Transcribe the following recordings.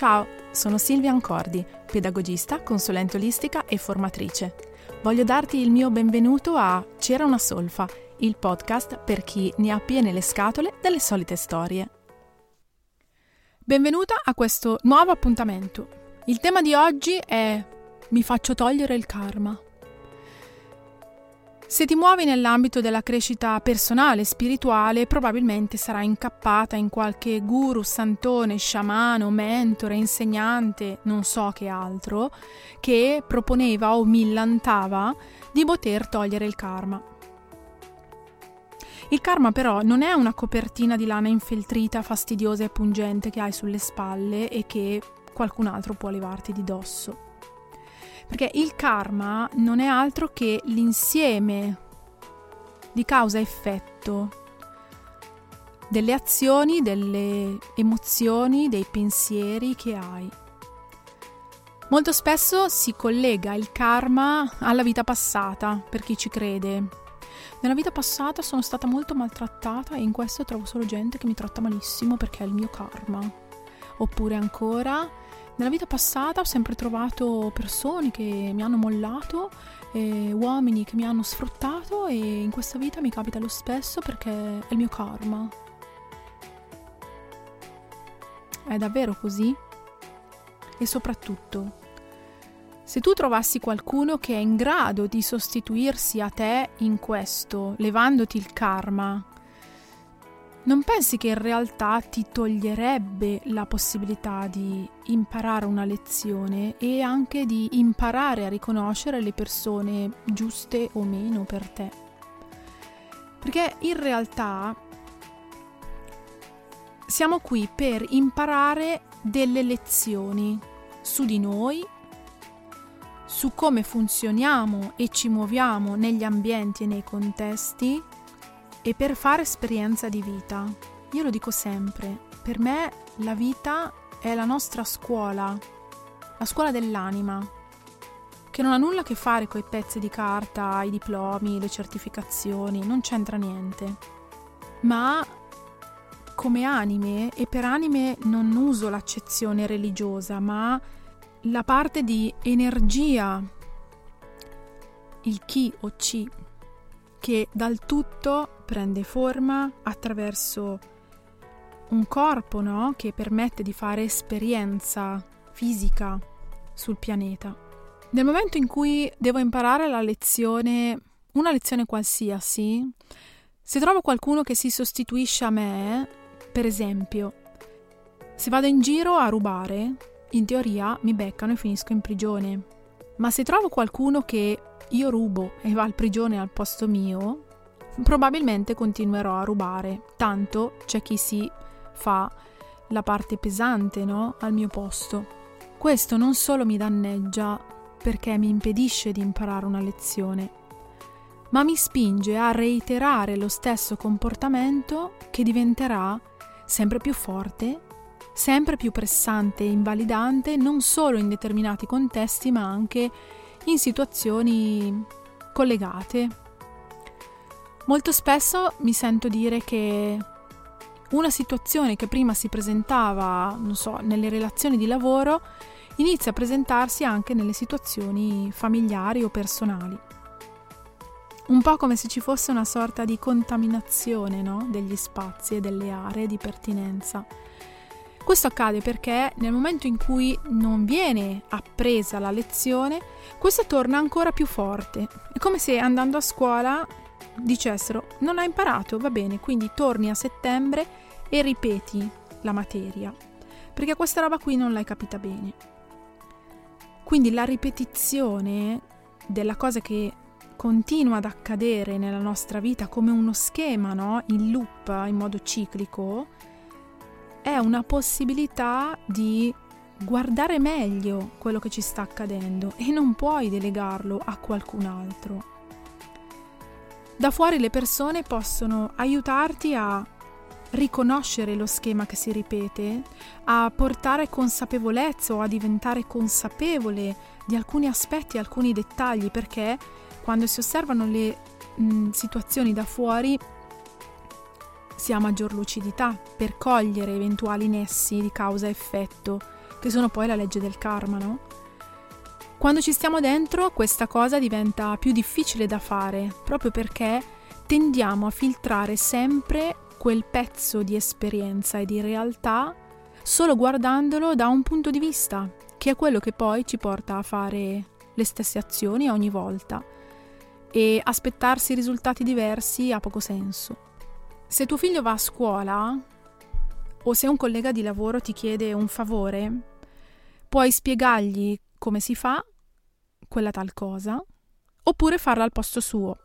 Ciao, sono Silvia Ancordi, pedagogista, consulente olistica e formatrice. Voglio darti il mio benvenuto a C'era una solfa, il podcast per chi ne ha piene le scatole delle solite storie. Benvenuta a questo nuovo appuntamento. Il tema di oggi è Mi faccio togliere il karma. Se ti muovi nell'ambito della crescita personale e spirituale, probabilmente sarai incappata in qualche guru, santone, sciamano, mentore, insegnante, non so che altro, che proponeva o millantava di poter togliere il karma. Il karma però non è una copertina di lana infeltrita, fastidiosa e pungente che hai sulle spalle e che qualcun altro può levarti di dosso. Perché il karma non è altro che l'insieme di causa-effetto delle azioni, delle emozioni, dei pensieri che hai. Molto spesso si collega il karma alla vita passata, per chi ci crede. Nella vita passata sono stata molto maltrattata e in questo trovo solo gente che mi tratta malissimo perché è il mio karma. Oppure ancora, nella vita passata ho sempre trovato persone che mi hanno mollato, uomini che mi hanno sfruttato e in questa vita mi capita lo stesso perché è il mio karma. È davvero così? E soprattutto, se tu trovassi qualcuno che è in grado di sostituirsi a te in questo, levandoti il karma, non pensi che in realtà ti toglierebbe la possibilità di imparare una lezione e anche di imparare a riconoscere le persone giuste o meno per te? Perché in realtà siamo qui per imparare delle lezioni su di noi, su come funzioniamo e ci muoviamo negli ambienti e nei contesti e per fare esperienza di vita. Io lo dico sempre, per me la vita è la nostra scuola, la scuola dell'anima, che non ha nulla a che fare con i pezzi di carta, i diplomi, le certificazioni, non c'entra niente. Ma come anime, e per anime non uso l'accezione religiosa, ma la parte di energia, il chi o ci, che dal tutto prende forma attraverso un corpo no? che permette di fare esperienza fisica sul pianeta. Nel momento in cui devo imparare la lezione, una lezione qualsiasi, se trovo qualcuno che si sostituisce a me, per esempio, se vado in giro a rubare, in teoria mi beccano e finisco in prigione. Ma se trovo qualcuno che io rubo e va al prigione al posto mio, probabilmente continuerò a rubare, tanto c'è chi si fa la parte pesante, no? Al mio posto. Questo non solo mi danneggia perché mi impedisce di imparare una lezione, ma mi spinge a reiterare lo stesso comportamento che diventerà sempre più forte, sempre più pressante e invalidante non solo in determinati contesti ma anche in situazioni collegate Molto spesso mi sento dire che una situazione che prima si presentava, non so, nelle relazioni di lavoro, inizia a presentarsi anche nelle situazioni familiari o personali. Un po' come se ci fosse una sorta di contaminazione no? degli spazi e delle aree di pertinenza. Questo accade perché nel momento in cui non viene appresa la lezione, questa torna ancora più forte. È come se andando a scuola dicessero non hai imparato, va bene, quindi torni a settembre e ripeti la materia, perché questa roba qui non l'hai capita bene. Quindi la ripetizione della cosa che continua ad accadere nella nostra vita come uno schema, no? in loop, in modo ciclico, è una possibilità di guardare meglio quello che ci sta accadendo e non puoi delegarlo a qualcun altro. Da fuori le persone possono aiutarti a riconoscere lo schema che si ripete, a portare consapevolezza o a diventare consapevole di alcuni aspetti, alcuni dettagli, perché quando si osservano le mh, situazioni da fuori si ha maggior lucidità per cogliere eventuali nessi di causa-effetto che sono poi la legge del karma, no? Quando ci stiamo dentro questa cosa diventa più difficile da fare, proprio perché tendiamo a filtrare sempre quel pezzo di esperienza e di realtà solo guardandolo da un punto di vista, che è quello che poi ci porta a fare le stesse azioni ogni volta e aspettarsi risultati diversi ha poco senso. Se tuo figlio va a scuola o se un collega di lavoro ti chiede un favore, puoi spiegargli come si fa quella tal cosa oppure farla al posto suo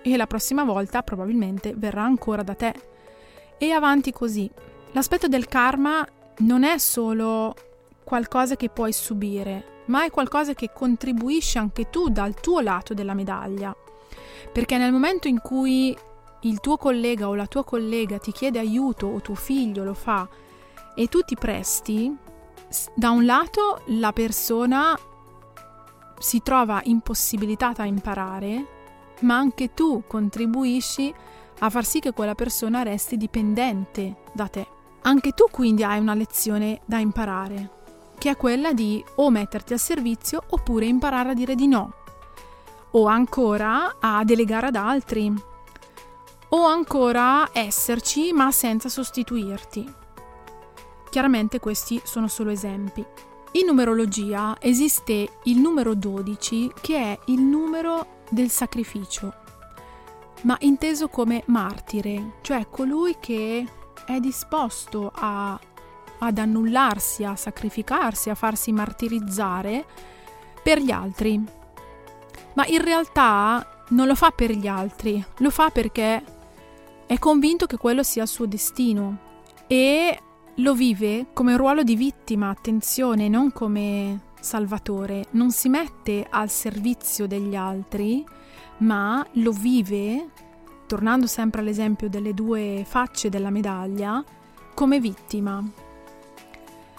e la prossima volta probabilmente verrà ancora da te. E avanti così. L'aspetto del karma non è solo qualcosa che puoi subire, ma è qualcosa che contribuisce anche tu dal tuo lato della medaglia. Perché nel momento in cui il tuo collega o la tua collega ti chiede aiuto o tuo figlio lo fa e tu ti presti, da un lato la persona si trova impossibilitata a imparare, ma anche tu contribuisci a far sì che quella persona resti dipendente da te. Anche tu quindi hai una lezione da imparare, che è quella di o metterti al servizio oppure imparare a dire di no, o ancora a delegare ad altri, o ancora esserci ma senza sostituirti. Chiaramente questi sono solo esempi. In numerologia esiste il numero 12 che è il numero del sacrificio, ma inteso come martire, cioè colui che è disposto a, ad annullarsi, a sacrificarsi, a farsi martirizzare per gli altri. Ma in realtà non lo fa per gli altri, lo fa perché è convinto che quello sia il suo destino e lo vive come ruolo di vittima, attenzione, non come salvatore. Non si mette al servizio degli altri, ma lo vive tornando sempre all'esempio delle due facce della medaglia, come vittima.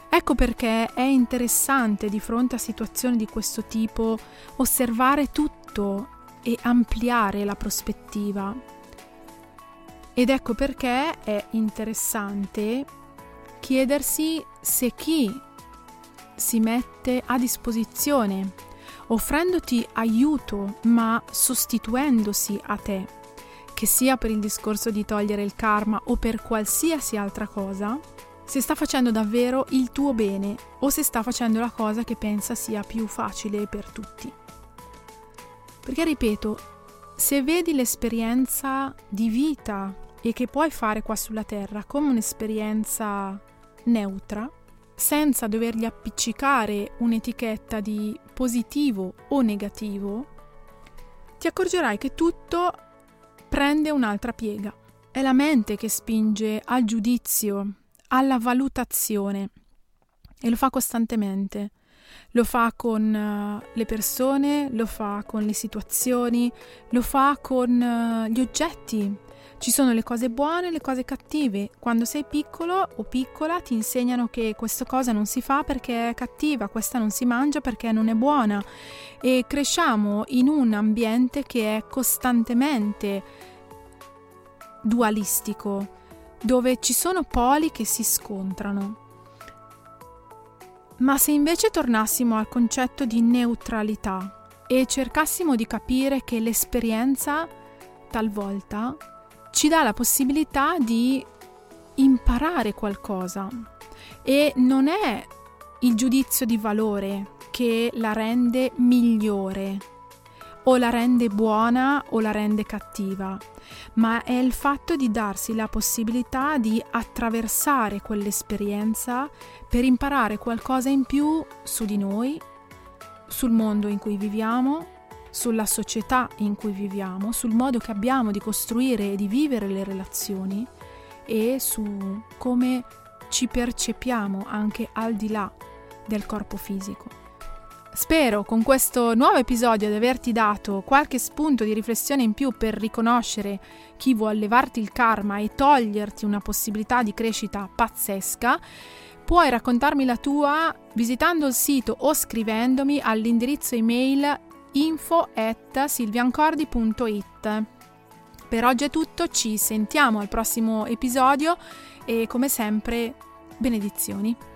Ecco perché è interessante di fronte a situazioni di questo tipo osservare tutto e ampliare la prospettiva. Ed ecco perché è interessante chiedersi se chi si mette a disposizione, offrendoti aiuto ma sostituendosi a te, che sia per il discorso di togliere il karma o per qualsiasi altra cosa, se sta facendo davvero il tuo bene o se sta facendo la cosa che pensa sia più facile per tutti. Perché ripeto, se vedi l'esperienza di vita e che puoi fare qua sulla Terra come un'esperienza neutra, senza dovergli appiccicare un'etichetta di positivo o negativo, ti accorgerai che tutto prende un'altra piega. È la mente che spinge al giudizio, alla valutazione e lo fa costantemente. Lo fa con uh, le persone, lo fa con le situazioni, lo fa con uh, gli oggetti. Ci sono le cose buone e le cose cattive. Quando sei piccolo o piccola ti insegnano che questa cosa non si fa perché è cattiva, questa non si mangia perché non è buona e cresciamo in un ambiente che è costantemente dualistico, dove ci sono poli che si scontrano. Ma se invece tornassimo al concetto di neutralità e cercassimo di capire che l'esperienza talvolta ci dà la possibilità di imparare qualcosa e non è il giudizio di valore che la rende migliore o la rende buona o la rende cattiva, ma è il fatto di darsi la possibilità di attraversare quell'esperienza per imparare qualcosa in più su di noi, sul mondo in cui viviamo, sulla società in cui viviamo, sul modo che abbiamo di costruire e di vivere le relazioni e su come ci percepiamo anche al di là del corpo fisico. Spero con questo nuovo episodio di averti dato qualche spunto di riflessione in più per riconoscere chi vuole levarti il karma e toglierti una possibilità di crescita pazzesca. Puoi raccontarmi la tua visitando il sito o scrivendomi all'indirizzo email info at silviancordi.it. Per oggi è tutto, ci sentiamo al prossimo episodio e come sempre benedizioni.